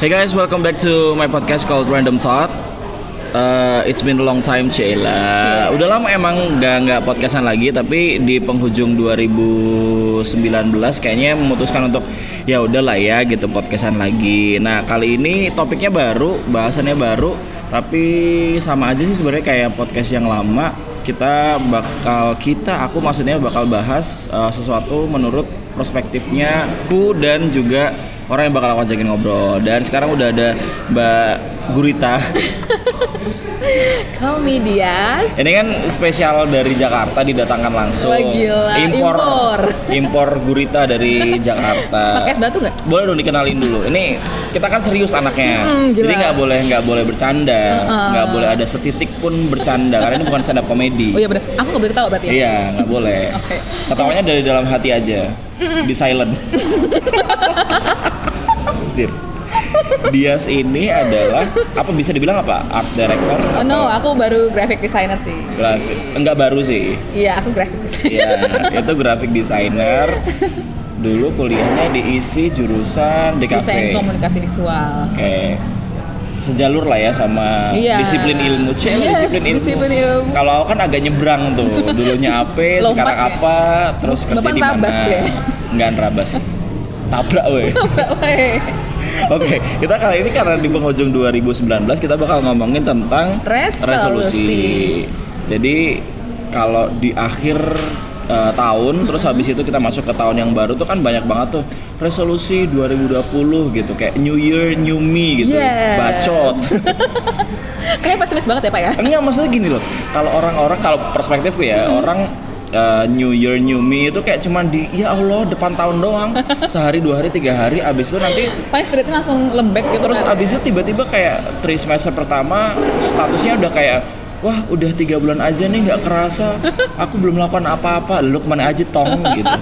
Hey guys, welcome back to my podcast called Random Thought. Uh, it's been a long time, Cila. Udah lama emang nggak nggak podcastan lagi, tapi di penghujung 2019 kayaknya memutuskan untuk ya udahlah ya gitu podcastan lagi. Nah kali ini topiknya baru, bahasannya baru, tapi sama aja sih sebenarnya kayak podcast yang lama. Kita bakal kita, aku maksudnya bakal bahas uh, sesuatu menurut perspektifnya ku dan juga orang yang bakal aku ajakin ngobrol dan sekarang udah ada Mbak Gurita Call me Dias. ini kan spesial dari Jakarta didatangkan langsung Wah, gila. impor Impor. impor Gurita dari Jakarta Pakai es batu nggak? boleh dong dikenalin dulu ini kita kan serius anaknya gila. jadi nggak boleh nggak boleh bercanda Uh-uh. nggak boleh ada setitik pun bercanda karena ini bukan stand up comedy Oh iya benar. Aku nggak boleh ketawa berarti ya? iya nggak boleh Oke. ketawanya dari dalam hati aja di silent Anjir. Dias ini adalah apa bisa dibilang apa art director Oh no, aku baru graphic designer sih. grafik enggak baru sih Iya, aku graphic designer. ya itu graphic designer dulu kuliahnya diisi jurusan DKV Desain komunikasi visual. oke sejalur lah ya sama Iya. disiplin ilmu Cek, Yes, disiplin ilmu disiplin ilmu. kalau aku kan agak nyebrang tuh dulunya apa sekarang ya? apa terus kerja di mana ya? enggak rabas tabrak weh. Oke, kita kali ini karena di penghujung 2019 kita bakal ngomongin tentang Resolusi. Jadi kalau di akhir eh, tahun terus habis itu kita masuk ke tahun yang baru tuh kan banyak banget tuh resolusi 2020 gitu kayak New Year New Me gitu. Yes. Bacot. Kayak pesimis banget ya Pak ya? Enggak maksudnya gini loh. Kalau orang-orang kalau perspektifku ya, orang eh, New Year New Me itu kayak cuman di ya Allah depan tahun doang. Sehari, dua hari, tiga hari abis itu nanti Paling spiritnya langsung lembek gitu. Terus kan. abis itu tiba-tiba kayak tri semester pertama statusnya udah kayak wah udah tiga bulan aja nih nggak kerasa aku belum melakukan apa-apa lu ke mana aja tong gitu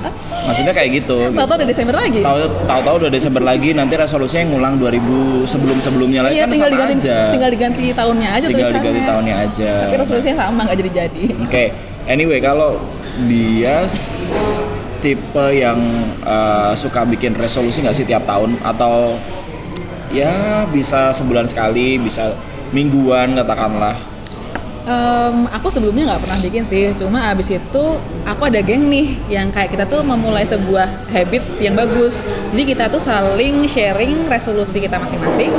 maksudnya kayak gitu, Tahu-tahu udah Desember lagi. tahu tahu udah Desember lagi nanti resolusinya ngulang 2000 sebelum sebelumnya lagi Iya, kan tinggal sama diganti aja tinggal diganti tahunnya aja tinggal tulisannya. diganti tahunnya aja Tapi resolusinya sama nggak jadi-jadi. Oke, anyway kalau dia tipe yang uh, suka bikin resolusi nggak sih tiap tahun atau ya bisa sebulan sekali, bisa mingguan katakanlah. Em, aku sebelumnya nggak pernah bikin sih, cuma abis itu aku ada geng nih yang kayak kita tuh memulai sebuah habit yang bagus. Jadi kita tuh saling sharing resolusi kita masing-masing.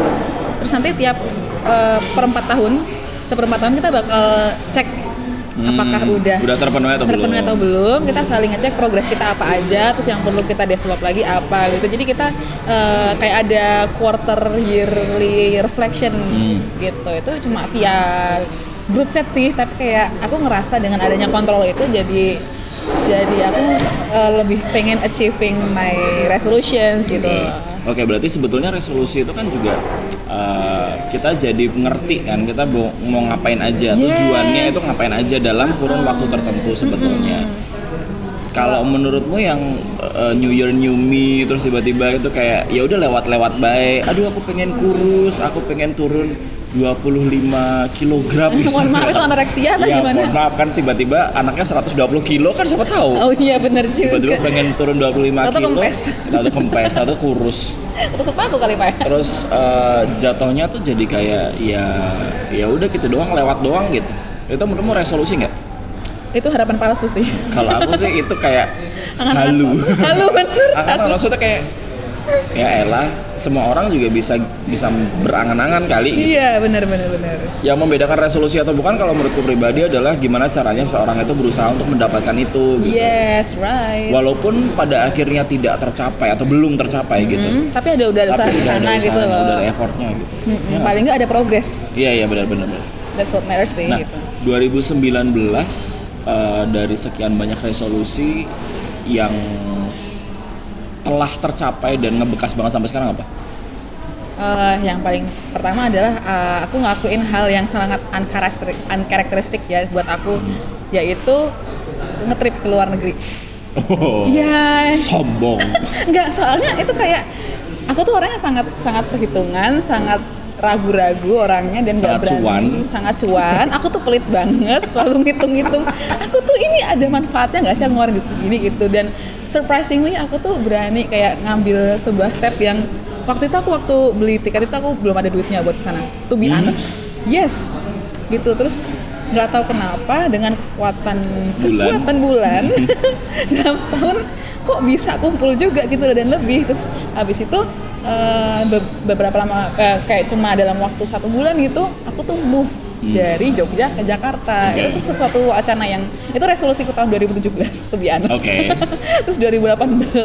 Terus nanti tiap eh, per empat tahun, seperempat tahun kita bakal cek Hmm, apakah udah udah terpenuhi atau terpenuhi belum? atau belum. Kita saling ngecek progres kita apa aja, terus yang perlu kita develop lagi apa gitu. Jadi kita eh, kayak ada quarter yearly reflection Hmm. gitu. Itu cuma via grup chat sih, tapi kayak aku ngerasa dengan adanya kontrol itu jadi jadi aku eh, lebih pengen achieving my resolutions gitu. Oke, berarti sebetulnya resolusi itu kan juga uh, kita jadi ngerti kan kita mau, mau ngapain aja, Yes. tujuannya itu ngapain aja dalam kurun waktu tertentu sebetulnya. Kalau menurutmu yang uh, New Year New Me terus tiba-tiba itu kayak ya udah lewat-lewat baik. Aduh aku pengen kurus, aku pengen turun 25 kilogram Mohon maaf itu anoreksia atau ya, gimana? mohon maaf kan tiba-tiba anaknya 120 kilo kan siapa tahu. Oh iya Tiba-tiba juga. pengen turun 25 Atau kilo. kempes. Atau kempes, atau kurus. Tusuk paku kali pak. ya? Terus eh, jatuhnya tuh jadi kayak ya ya udah gitu doang lewat doang gitu. Itu menurutmu resolusi nggak? Itu harapan palsu sih. Kalau aku sih itu kayak halu. Halu bener. Angan maksudnya kayak ya elah semua orang juga bisa bisa berangan-angan kali gitu. Iya bener bener bener. Yang membedakan resolusi atau bukan kalau menurutku pribadi adalah gimana caranya seorang itu berusaha untuk mendapatkan itu gitu. Yes right. Walaupun pada akhirnya tidak tercapai atau belum tercapai gitu. Hmm, tapi ada udah ada usaha di sana gitu loh. Udah ada effortnya gitu. Mm-mm, Ya paling nggak ada progress. Iya iya benar benar. benar. That's what matters sih Nah, gitu. 2019 eh, dari sekian banyak resolusi yang telah tercapai dan ngebekas banget sampai sekarang apa? Eh, yang paling pertama adalah eh, aku ngelakuin hal yang sangat uncharacteristic, uncharacteristic ya buat aku, yaitu ngetrip ke luar negeri. Oh, Iya. sombong. Enggak, soalnya itu kayak aku tuh orangnya sangat sangat perhitungan, sangat ragu-ragu orangnya dan Sangat nggak berani, cuan. sangat cuan. Aku tuh pelit banget, selalu ngitung-ngitung. Aku tuh ini ada manfaatnya nggak sih ngeluarin duit segini gitu dan surprisingly aku tuh berani kayak ngambil sebuah step yang waktu itu aku waktu beli tiket itu aku belum ada duitnya buat ke sana to be Hmm. honest yes gitu terus nggak tahu kenapa dengan kekuatan Bulan. kekuatan bulan dalam setahun kok bisa kumpul juga gitu loh dan lebih terus habis itu be- beberapa lama eh, kayak cuma dalam waktu satu bulan gitu aku tuh move Hmm. dari Jogja ke Jakarta Oke. itu tuh sesuatu wacana yang itu resolusiku tahun 2017 to be honest Oke. terus 2018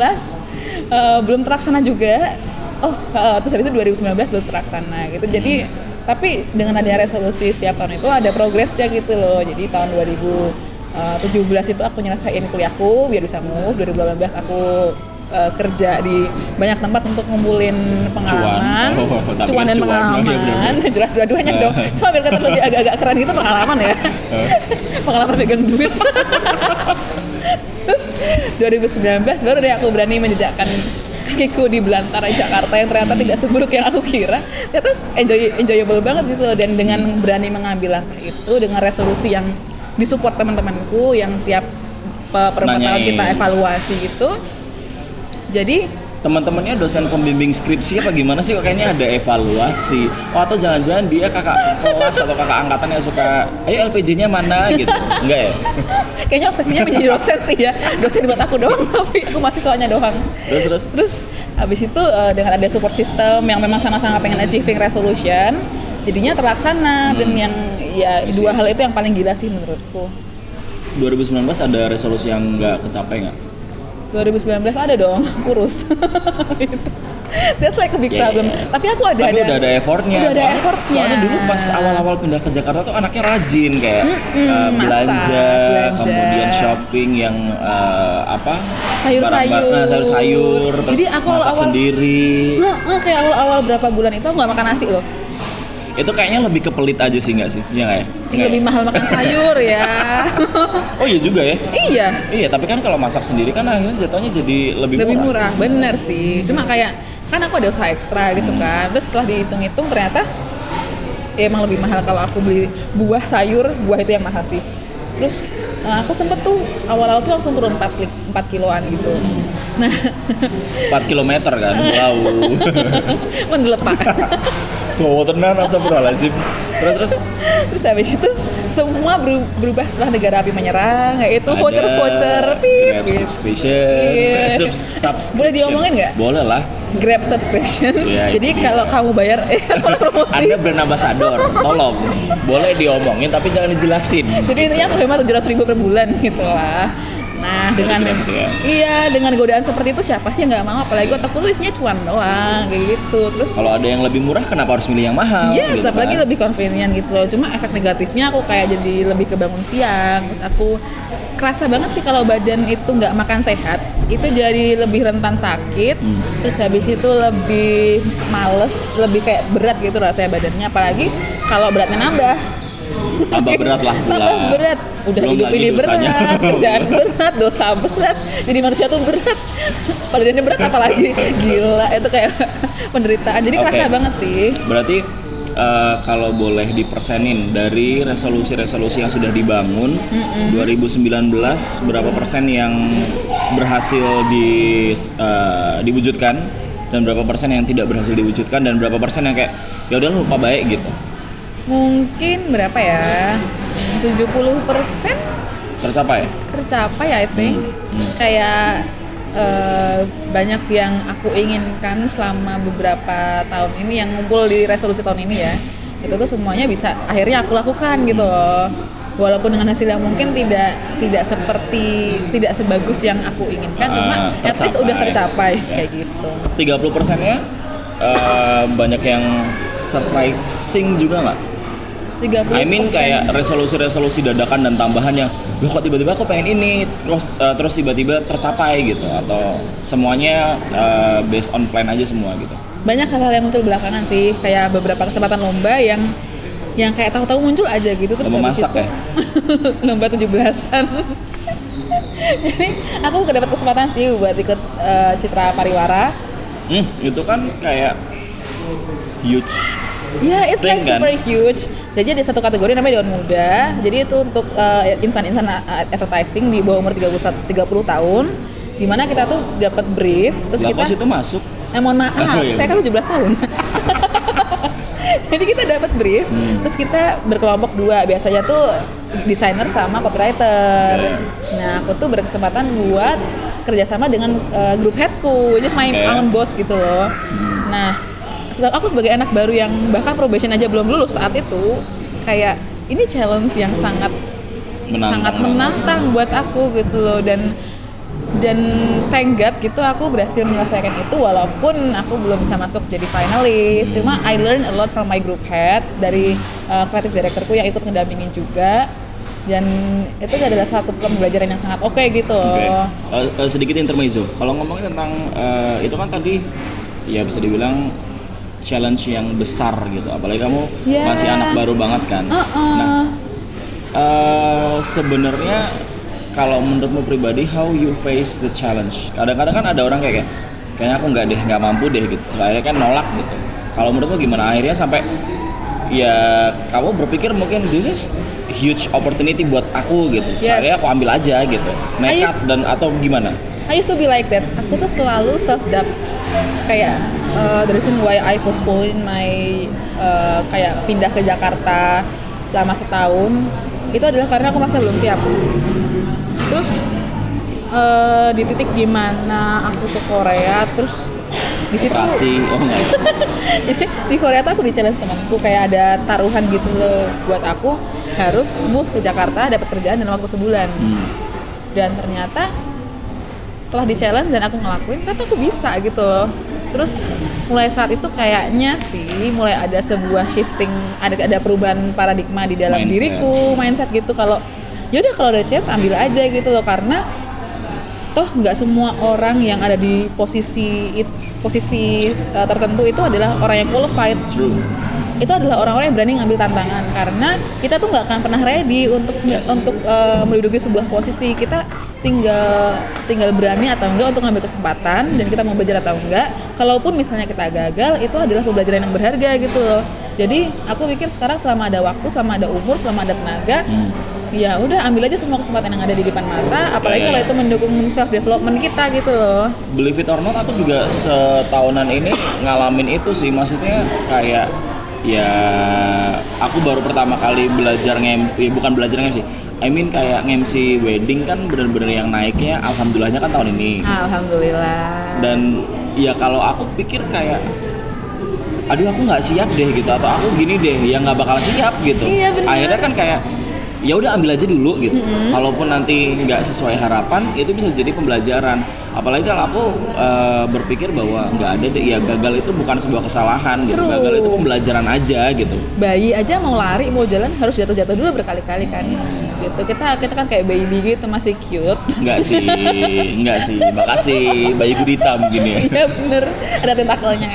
eh, belum terlaksana juga oh eh, terus habis itu 2019 belum terlaksana gitu jadi tapi dengan adanya resolusi setiap tahun itu ada progresnya gitu loh. Jadi tahun 2017 itu aku nyelesain kuliahku biar bisa move. 2018 aku eh, kerja di banyak tempat untuk ngumpulin pengalaman. Oh, tapi cuan dan cuan. Oh, iya, pengalaman. bener-bener. jelas dua-duanya Eh. dong. Cuma biar kata lebih agak-agak keren gitu pengalaman ya. Pengalaman pegang duit. Terus 2019 baru deh aku berani menjejakkan kakiku di belantara Jakarta yang ternyata tidak seburuk yang aku kira. Ternyata enjoy, enjoyable banget gitu loh dan dengan berani mengambil langkah itu dengan resolusi yang disupport teman-temanku yang tiap pe- per empat tahun kita evaluasi gitu. Jadi teman-temannya dosen pembimbing skripsi apa gimana sih kok kayaknya ada evaluasi oh atau jangan-jangan dia kakak kelas atau kakak angkatan yang suka ayo LPJ-nya mana gitu enggak ya kayaknya obsesinya menjadi dosen sih ya. Dosen buat aku doang tapi aku mahasiswanya doang. terus terus Terus habis itu eh, dengan ada support system yang memang sama-sama pengen achieving resolution, jadinya terlaksana dan yang ya Yes, dua yes. hal itu yang paling gila sih menurutku. 2019 ada resolusi yang nggak kecapai nggak 2019 ada dong, kurus. That's like a big Yeah, problem. yeah. Tapi aku ada tapi udah ada effortnya Udah ada Soalnya- effortnya. soalnya dulu pas awal-awal pindah ke Jakarta tuh anaknya rajin kayak Mm-mm, eh, masak, belanja, belanja. kemudian shopping yang eh, apa Sayur-sayur. nah, sayur-sayur Jadi aku awal-awal- sendiri Nah, kayak awal-awal berapa bulan itu aku nggak makan nasi loh. Itu kayaknya lebih ke pelit aja sih nggak sih Iya nggak ya Nggak lebih ya? mahal makan sayur ya. oh iya juga ya iya, iya tapi kan kalau masak sendiri kan akhirnya jatuhnya jadi lebih, lebih murah. Bener sih. Cuma kayak kan aku ada usaha ekstra gitu kan. Terus setelah dihitung-hitung ternyata ya emang lebih mahal kalau aku beli buah sayur, buah itu yang mahal sih. Terus eh, aku sempet tuh awal-awal tuh langsung turun 4, li- 4 kiloan gitu. Nah, 4 km kan wow mendelepak. Gowo tenan astagfirullahaladzim terus terus Terus habis itu semua beru- berubah setelah negara api menyerang, yaitu Ada voucher-voucher pip, Grab subscription Iya. subs- subscription. Boleh diomongin nggak? boleh lah Grab subscription. Iya, Jadi kalau kamu bayar eh kalau promosi. anda brand ambassador tolong boleh diomongin tapi jangan dijelasin Jadi intinya aku hemat 700 ribu per bulan gitu lah. Nah dengan ya. iya dengan godaan seperti itu siapa sih yang nggak mau apalagi otakku tuh isinya cuan doang kayak gitu terus kalau ada yang lebih murah kenapa harus milih yang mahal Yes, gitu apalagi kan? lebih convenient gitu loh. Cuma efek negatifnya aku kayak jadi lebih kebangun siang. Terus aku kerasa banget sih kalau badan itu nggak makan sehat, itu jadi lebih rentan sakit. Hmm. Terus habis itu lebih males, lebih kayak berat gitu rasanya badannya. Apalagi kalau beratnya nambah. Tambah berat lah pula Tambah berat. Udah Belum hidup ini dosanya. berat, kerjaan berat, dosa berat. Jadi manusia tuh berat. Badannya berat apalagi. Gila, itu kayak penderitaan. Jadi Oke. kerasa banget sih. berarti eh, kalau boleh dipersenin dari resolusi-resolusi yang sudah dibangun 2019 berapa persen yang berhasil di eh, diwujudkan dan berapa persen yang tidak berhasil diwujudkan dan berapa persen yang kayak ya udah lupa baik gitu Mungkin berapa ya? 70% tercapai tercapai I think. Hmm, hmm. Kayak eh, banyak yang aku inginkan selama beberapa tahun ini yang ngumpul di resolusi tahun ini ya. Itu tuh semuanya bisa akhirnya aku lakukan gitu loh. Walaupun dengan hasil yang mungkin tidak tidak seperti tidak sebagus yang aku inginkan, Ah, cuma at least tercapai. udah tercapai Ya. kayak gitu. 30 persennya eh, banyak yang surprising juga nggak? 30 I mean kayak resolusi-resolusi dadakan dan tambahan yang loh kok tiba-tiba aku pengen ini terus eh, terus tiba-tiba tercapai gitu atau semuanya eh, based on plan aja semua gitu. banyak hal-hal yang muncul belakangan sih kayak beberapa kesempatan lomba yang yang kayak tahu-tahu muncul aja gitu terus Lomba masak itu ya? lomba 17-an jadi aku kedapat kesempatan sih buat ikut eh, Citra Pariwara Hmm, itu kan kayak huge. Ya it's Thing like kan? super huge jadi ada satu kategori namanya Dewan Muda jadi itu untuk eh, insan-insan eh, advertising di bawah umur 31 30 tahun di mana kita tuh dapat brief terus Lah kita situ masuk? Nah, mohon maaf, Oh, iya. saya kan 17 tahun. Jadi kita dapat brief, Hmm. terus kita berkelompok dua. Biasanya tuh desainer sama copywriter. Oke. Nah, aku tuh berkesempatan buat kerjasama dengan uh, grup headku, which is my Oke. own boss gitu loh. Hmm. Nah, aku sebagai anak baru yang bahkan probation aja belum lulus saat itu, kayak ini challenge yang sangat Menantang. sangat menantang buat aku gitu loh. Dan dan thank God gitu aku berhasil menyelesaikan itu walaupun aku belum bisa masuk jadi finalis cuma I learn a lot from my group head dari uh, kreatif directorku yang ikut ngedampingin juga. Dan itu adalah satu pembelajaran yang sangat oke gitu Oke. loh Eh, eh, sedikit intermezzo. Kalau ngomongin tentang eh, itu kan tadi ya bisa dibilang challenge yang besar gitu. Apalagi kamu Yeah. masih anak baru banget kan. Uh-uh. Nah, eh, sebenarnya kalau menurutmu pribadi how you face the challenge? Kadang-kadang kan ada orang kayak kayak, kayaknya aku nggak deh, nggak mampu deh gitu. Terus akhirnya kan nolak gitu. Kalau menurutmu gimana? Akhirnya sampai ya kamu berpikir mungkin this is huge opportunity buat aku gitu. Yes. Akhirnya aku ambil aja gitu. Nekat dan atau gimana? I used to be like that. Aku tuh selalu self doubt. Kayak uh, the reason why I postpone my uh, kayak pindah ke Jakarta selama setahun itu adalah karena aku merasa belum siap. Terus uh, di titik di mana aku ke Korea, terus di situ Operasi, oh enggak. Di Korea tuh aku di challenge temanku kayak ada taruhan gitu loh buat aku harus move ke Jakarta dapat kerjaan dalam waktu sebulan Hmm. dan ternyata setelah di challenge dan aku ngelakuin ternyata aku bisa gitu loh terus mulai saat itu kayaknya sih mulai ada sebuah shifting ada ada perubahan paradigma di dalam Mindset. diriku mindset gitu kalau yaudah kalau ada chance ambil aja gitu loh karena toh nggak semua orang yang ada di posisi posisi uh, tertentu itu adalah orang yang qualified True. itu adalah orang-orang yang berani ngambil tantangan karena kita tuh nggak akan pernah ready untuk Yes. untuk uh, menduduki sebuah posisi kita tinggal tinggal berani atau enggak untuk ngambil kesempatan dan kita mau belajar atau enggak kalaupun misalnya kita gagal itu adalah pembelajaran yang berharga gitu loh jadi aku pikir sekarang selama ada waktu selama ada umur selama ada tenaga Hmm. ya udah ambil aja semua kesempatan yang ada di depan mata apalagi ya, kalau ya. itu mendukung self development kita gitu loh Believe it or not, aku juga setahunan ini ngalamin itu sih. Maksudnya kayak ya aku baru pertama kali belajar ngem, ya bukan belajar ngem sih. I mean kayak MC wedding kan bener-bener yang naiknya alhamdulillahnya kan tahun ini. alhamdulillah Dan ya kalau aku pikir kayak aduh aku nggak siap deh gitu atau aku gini deh yang nggak bakal siap gitu. Iya, bener. Akhirnya kan kayak ya udah ambil aja dulu gitu. Kalaupun nanti nggak sesuai harapan itu bisa jadi pembelajaran. Apalagi kalau aku eh, berpikir bahwa nggak ada deh ya gagal itu bukan sebuah kesalahan gitu. True. Gagal itu pembelajaran aja gitu. bayi aja mau lari mau jalan harus jatuh-jatuh dulu berkali-kali kan gitu kita kita kan kayak baby gitu masih cute Enggak sih, enggak sih. Makasih bayi gurita mungkin ya. Iya bener ada tentakelnya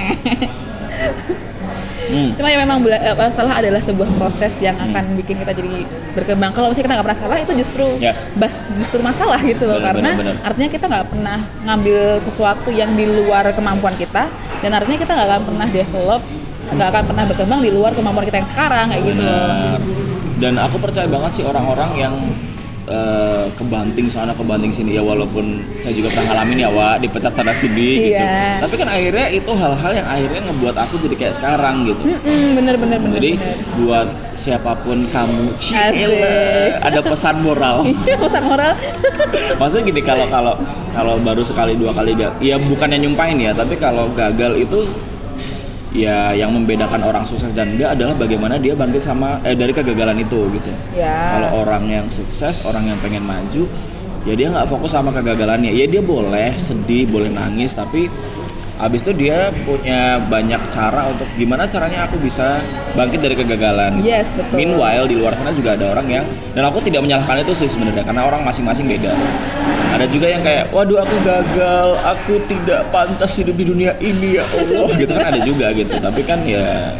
Hmm. cuma ya memang salah adalah sebuah proses yang akan bikin kita jadi berkembang kalau misalnya kita nggak pernah salah itu justru Yes. bas justru masalah gitu loh Bener, karena bener, bener. artinya kita nggak pernah ngambil sesuatu yang di luar kemampuan kita dan artinya kita nggak akan pernah develop nggak akan pernah berkembang di luar kemampuan kita yang sekarang kayak gitu. Dan aku percaya banget sih orang-orang yang eh, kebanting sana kebanting sini ya walaupun saya juga pernah ngalamin ya Wak dipecat sana sini gitu. Iya. Tapi kan akhirnya itu hal-hal yang akhirnya ngebuat aku jadi kayak sekarang gitu. Mm-mm, bener bener bener Jadi bener. buat siapa pun kamu. Cile, ada pesan moral. Iya, pesan moral Maksudnya gini kalau kalau kalau baru sekali dua kali gak, ya bukannya nyumpahin ya, tapi kalau gagal itu ya yang membedakan orang sukses dan enggak adalah bagaimana dia bangkit sama eh dari kegagalan itu gitu. ya Kalau orang yang sukses, orang yang pengen maju, ya dia nggak fokus sama kegagalannya. Ya dia boleh sedih, boleh nangis, tapi abis itu dia punya banyak cara untuk gimana caranya aku bisa bangkit dari kegagalan. yes betul Meanwhile di luar sana juga ada orang yang dan aku tidak menyalahkan itu sih sebenarnya karena orang masing-masing beda. Ada juga yang kayak waduh aku gagal, aku tidak pantas hidup di dunia ini ya Allah gitu kan ada juga gitu. Tapi kan ya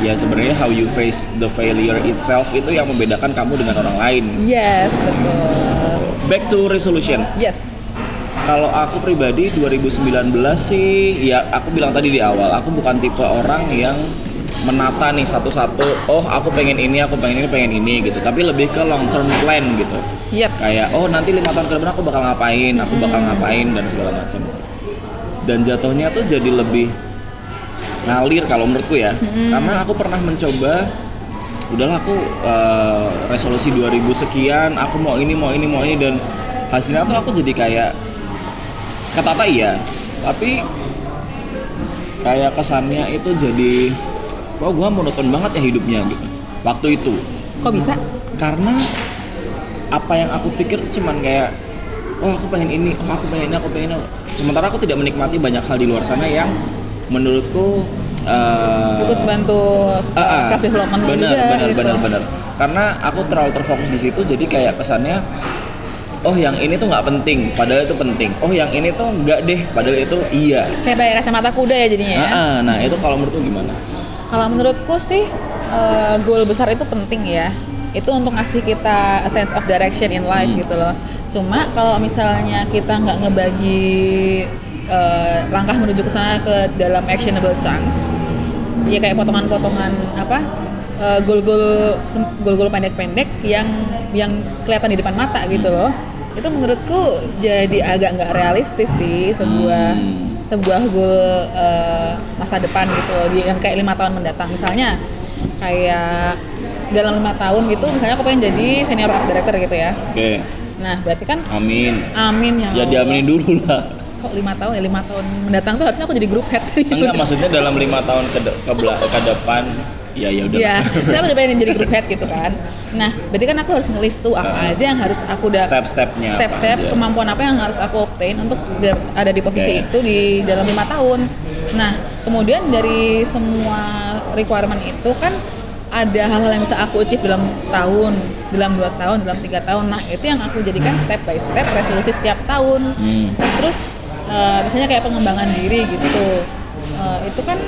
ya sebenarnya how you face the failure itself itu yang membedakan kamu dengan orang lain. yes betul Back to resolution. yes Kalau aku pribadi 2019 sih ya aku bilang tadi di awal aku bukan tipe orang yang menata nih satu-satu oh aku pengen ini aku pengen ini pengen ini gitu. Tapi lebih ke long term plan gitu. Yep kayak oh nanti lima tahun ke depan aku bakal ngapain aku bakal ngapain dan segala macam dan jatuhnya tuh jadi lebih ngalir kalau menurutku ya. Karena aku pernah mencoba udahlah aku eh, resolusi 2000 sekian aku mau ini mau ini mau ini dan hasilnya tuh aku jadi kayak kata-kata iya tapi kayak kesannya itu jadi wah gua monoton banget ya hidupnya gitu waktu itu Kok bisa? karena apa yang aku pikir tuh cuman kayak oh aku pengen ini oh aku pengen ini aku pengen ini sementara aku tidak menikmati banyak hal di luar sana yang menurutku eh, Ikut bantu ah, ah, self development bener, juga bener, gitu. bener, bener. karena aku terlalu terfokus di situ jadi kayak kesannya oh yang ini tuh nggak penting padahal itu penting oh yang ini tuh nggak deh padahal itu iya Kayak pakai kacamata kuda ya jadinya ya. Ah, ah, nah itu kalau menurutku gimana Kalau menurutku sih eh, goal besar itu penting ya. Itu untuk ngasih kita a sense of direction in life Hmm. gitu loh. Cuma kalau misalnya kita nggak ngebagi eh, langkah menuju ke sana ke dalam actionable chunks, ya kayak potongan-potongan apa goal-goal sem- goal-goal pendek-pendek yang yang kelihatan di depan mata gitu loh. Itu menurutku jadi agak nggak realistis sih sebuah Hmm. sebuah goal eh, masa depan gitu loh yang kayak lima tahun mendatang. Misalnya kayak dalam lima tahun gitu misalnya aku pengen jadi senior art director gitu ya. Oke. Nah berarti kan amin. Amin ya ya Allah. diaminin dulu lah. Kok lima tahun ya? Lima tahun mendatang tuh harusnya aku jadi group head. Enggak maksudnya dalam lima tahun ke, de- ke, bela- ke depan ya ya udah Iya, saya udah pengen jadi group head gitu kan. Nah, berarti kan aku harus ngelis tuh apa aja yang harus aku udah Step-stepnya step-step kemampuan apa yang harus aku obtain untuk da- ada di posisi Oke. itu di dalam lima tahun. Nah, kemudian dari semua requirement itu kan ada hal-hal yang bisa aku achieve dalam setahun, dalam dua tahun, dalam tiga tahun. Nah, itu yang aku jadikan step by step resolusi setiap tahun. Hmm. Terus eh, misalnya kayak pengembangan diri gitu, Eh, itu kan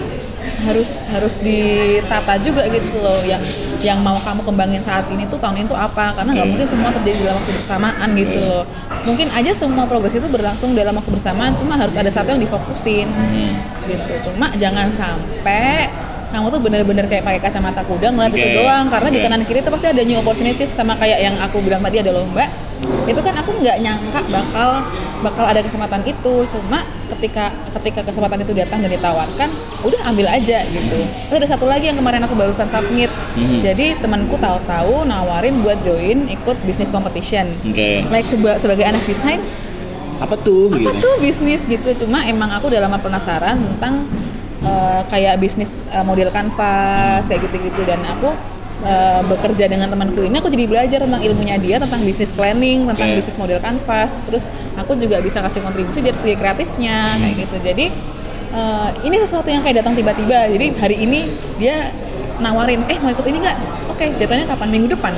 harus harus ditata juga gitu loh yang yang mau kamu kembangin saat ini tuh tahun ini tuh apa? Karena nggak mungkin semua terjadi dalam waktu bersamaan gitu loh. Mungkin aja semua progres itu berlangsung dalam waktu bersamaan cuma harus ada satu yang difokusin. Hmm. gitu. Cuma jangan sampai kamu tuh bener-bener kayak pakai kacamata kuda ngeliat Oke, itu doang. Karena di oke. kanan kiri tuh pasti ada new opportunities sama kayak yang aku bilang tadi ada lomba. Itu kan aku nggak nyangka bakal bakal ada kesempatan itu. Cuma ketika ketika kesempatan itu datang dan ditawarkan udah ambil aja gitu. Terus ada satu lagi yang kemarin aku barusan submit. Mhm. jadi temanku tahu-tahu nawarin buat join ikut bisnis competition. Oke. Like seba- sebagai anak desain. Apa tuh apa gitu? tuh bisnis gitu? Cuma emang aku udah lama penasaran tentang eh, kayak bisnis eh, model kanvas kayak gitu-gitu. Dan aku eh, bekerja dengan temanku ini aku jadi belajar tentang ilmunya dia tentang bisnis planning tentang Oke. bisnis model kanvas. Terus aku juga bisa kasih kontribusi dari segi kreatifnya kayak gitu. Jadi eh, ini sesuatu yang kayak datang tiba-tiba. Jadi hari ini dia nawarin eh mau ikut ini nggak? Oke datanya kapan? Minggu depan.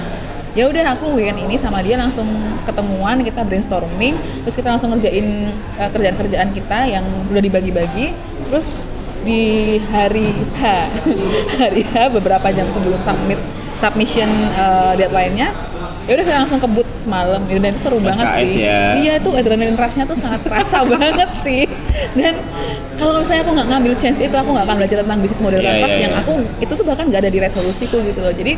Ya udah aku weekend ini sama dia langsung ketemuan kita brainstorming. Terus kita langsung ngerjain eh, kerjaan-kerjaan kita yang udah dibagi-bagi. Terus di hari H. Hari H beberapa jam sebelum submit submission eh, deadline-nya. Ya udah langsung kebut semalam. Gitu dan itu seru banget SKS sih. ya. iya itu adrenalin rush-nya tuh sangat terasa banget sih. Dan kalau misalnya aku nggak ngambil chance itu aku nggak akan belajar tentang bisnis model Iya, kanvas iya, yang iya. aku itu tuh bahkan nggak ada di resolusiku gitu loh. Jadi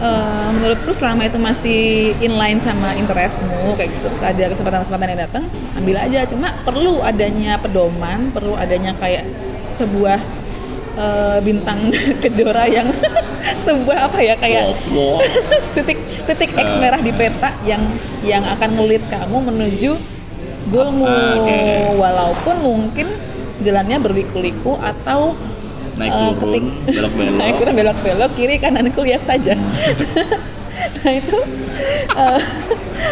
eh, menurutku selama itu masih inline sama interestmu kayak gitu terus ada kesempatan-kesempatan yang datang ambil aja. Cuma perlu adanya pedoman perlu adanya kayak sebuah eh, bintang kejora yang sebuah apa ya kayak titik titik X Ah. merah di peta yang yang akan ngelit kamu menuju goalmu Ah, walaupun mungkin jalannya berliku-liku atau Naik eh, turun, belok-belok. naik turun belok-belok kiri kananku lihat saja nah itu eh,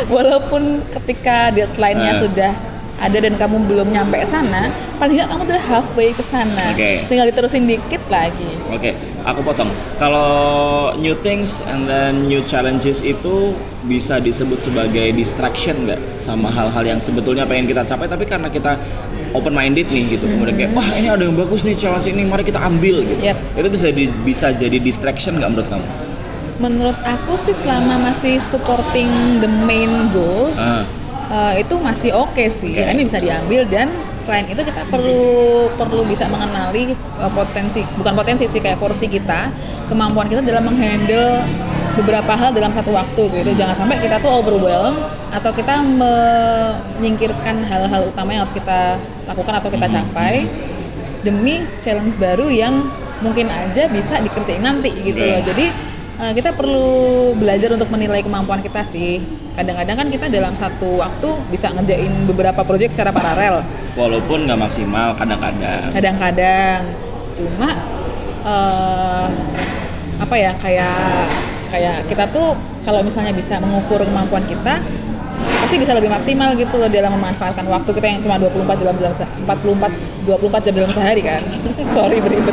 walaupun ketika deadline-nya Ah. sudah ada dan kamu belum nyampe sana paling nggak kamu udah halfway ke sana Oke. tinggal diterusin dikit lagi Oke, aku potong. Kalau new things and then new challenges itu bisa disebut sebagai distraction nggak sama hal-hal yang sebetulnya pengen kita capai, tapi karena kita open minded nih gitu, kemudian kayak wah ini ada yang bagus nih challenge ini, mari kita ambil gitu. Yep. Itu bisa di- bisa jadi distraction nggak menurut kamu? Menurut aku sih selama masih supporting the main goals Ah. Eh, itu masih oke sih. Oke. Ini bisa diambil dan selain itu kita perlu perlu bisa mengenali eh, potensi bukan potensi sih kayak porsi kita, kemampuan kita dalam menghandle beberapa hal dalam satu waktu gitu. Jangan sampai kita tuh overwhelm atau kita menyingkirkan hal-hal utama yang harus kita lakukan atau kita capai demi challenge baru yang mungkin aja bisa dikerjain nanti gitu loh. Iya. Jadi eh, kita perlu belajar untuk menilai kemampuan kita sih. Kadang-kadang kan kita dalam satu waktu bisa ngerjain beberapa proyek secara paralel. Walaupun nggak maksimal kadang-kadang. Kadang-kadang cuma eh, apa ya kayak kayak kita tuh kalau misalnya bisa mengukur kemampuan kita pasti bisa lebih maksimal gitu loh dalam memanfaatkan waktu kita yang cuma 24 jam dalam se- 44 24 jam dalam sehari kan. Sorry beribet.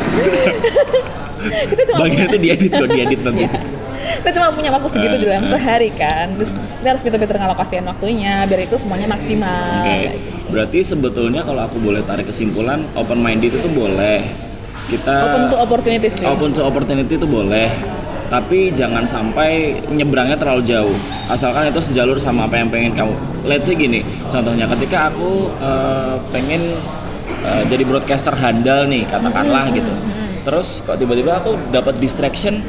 kita cuma Bagian punya- itu diedit kok, diedit nanti. Iya. kita cuma punya waktu segitu Eh, dalam eh. sehari kan terus kita harus pintar-pintar ngalokasiin waktunya biar itu semuanya maksimal Oke. Gitu. Berarti sebetulnya kalau aku boleh tarik kesimpulan, open minded itu boleh. Kita open to opportunities sih open to opportunity itu boleh. Tapi jangan sampai nyebrangnya terlalu jauh. Asalkan itu sejalur sama apa yang pengen kamu. Let's say gini, contohnya ketika aku eh, pengen eh, jadi broadcaster handal nih, katakanlah gitu. Terus kok tiba-tiba aku dapat distraction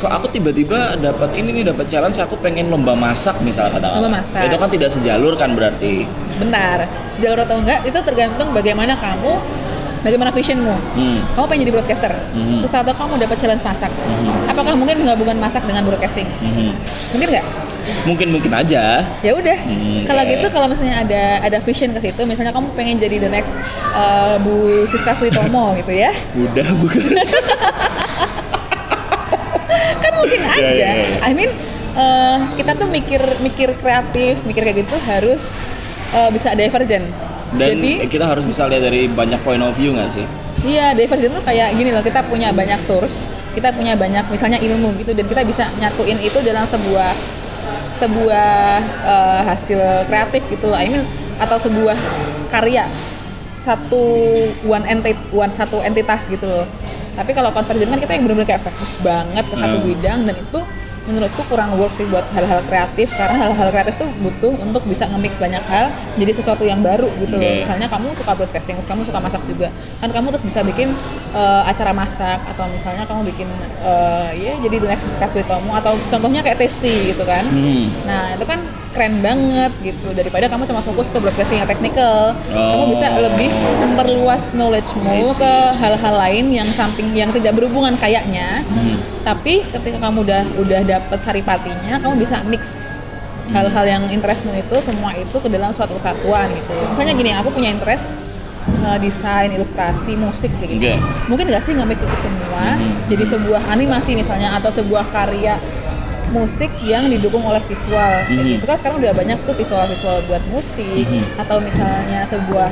kok aku tiba-tiba dapat ini nih dapat challenge aku pengen lomba masak misalnya katakanlah. Lomba masak. Itu kan tidak sejalur kan berarti. bentar sejalur atau enggak itu tergantung bagaimana kamu bagaimana visionmu Hmm. kamu pengen jadi broadcaster Mhm. terus tahu kamu dapat challenge masak Mhm. apakah mungkin menggabungkan masak dengan broadcasting Mhm. mungkin nggak Mungkin mungkin aja. ya udah Hmm, kalau oke. gitu kalau misalnya ada ada vision ke situ misalnya kamu pengen jadi the next uh, Bu Siska Suitomo gitu ya Udah bukan. kan mungkin Ya, aja ya, ya. I mean uh, kita tuh mikir mikir kreatif mikir kayak gitu harus uh, bisa divergent Dan jadi kita harus bisa lihat dari banyak point of view nggak sih? Iya, divergent tuh kayak gini loh, kita punya banyak source, kita punya banyak misalnya ilmu gitu dan kita bisa nyatuin itu dalam sebuah sebuah eh, hasil kreatif gitu loh. I mean atau sebuah karya satu one entity one satu entitas gitu loh. Tapi kalau convergent kan kita yang benar-benar kayak fokus banget ke satu Hmm. bidang dan itu menurutku kurang work sih buat hal-hal kreatif karena hal-hal kreatif tuh butuh untuk bisa nge-mix banyak hal jadi sesuatu yang baru gitu loh. Oke. Misalnya kamu suka broadcasting, terus kamu suka masak juga. Kan kamu terus bisa bikin eh, acara masak atau misalnya kamu bikin eh, ya jadi the next Siska Suitomo atau contohnya kayak tasty gitu kan. Hmm. Nah, itu kan keren banget gitu daripada kamu cuma fokus ke broadcasting yang teknikal. Kamu bisa Oh. lebih memperluas knowledge-mu ke hal-hal lain yang samping yang tidak berhubungan kayaknya. Hmm. Tapi ketika kamu udah udah dapet saripatinya, kamu bisa mix hal-hal yang interestmu itu semua itu ke dalam suatu kesatuan gitu. Misalnya gini, aku punya interest eh, desain, ilustrasi, musik gitu. Oke. Mungkin nggak sih nge-mix itu semua Mhm. jadi sebuah animasi misalnya atau sebuah karya musik yang didukung oleh visual. Kayak Mhm. gitu kan sekarang udah banyak tuh visual-visual buat musik Mhm. atau misalnya sebuah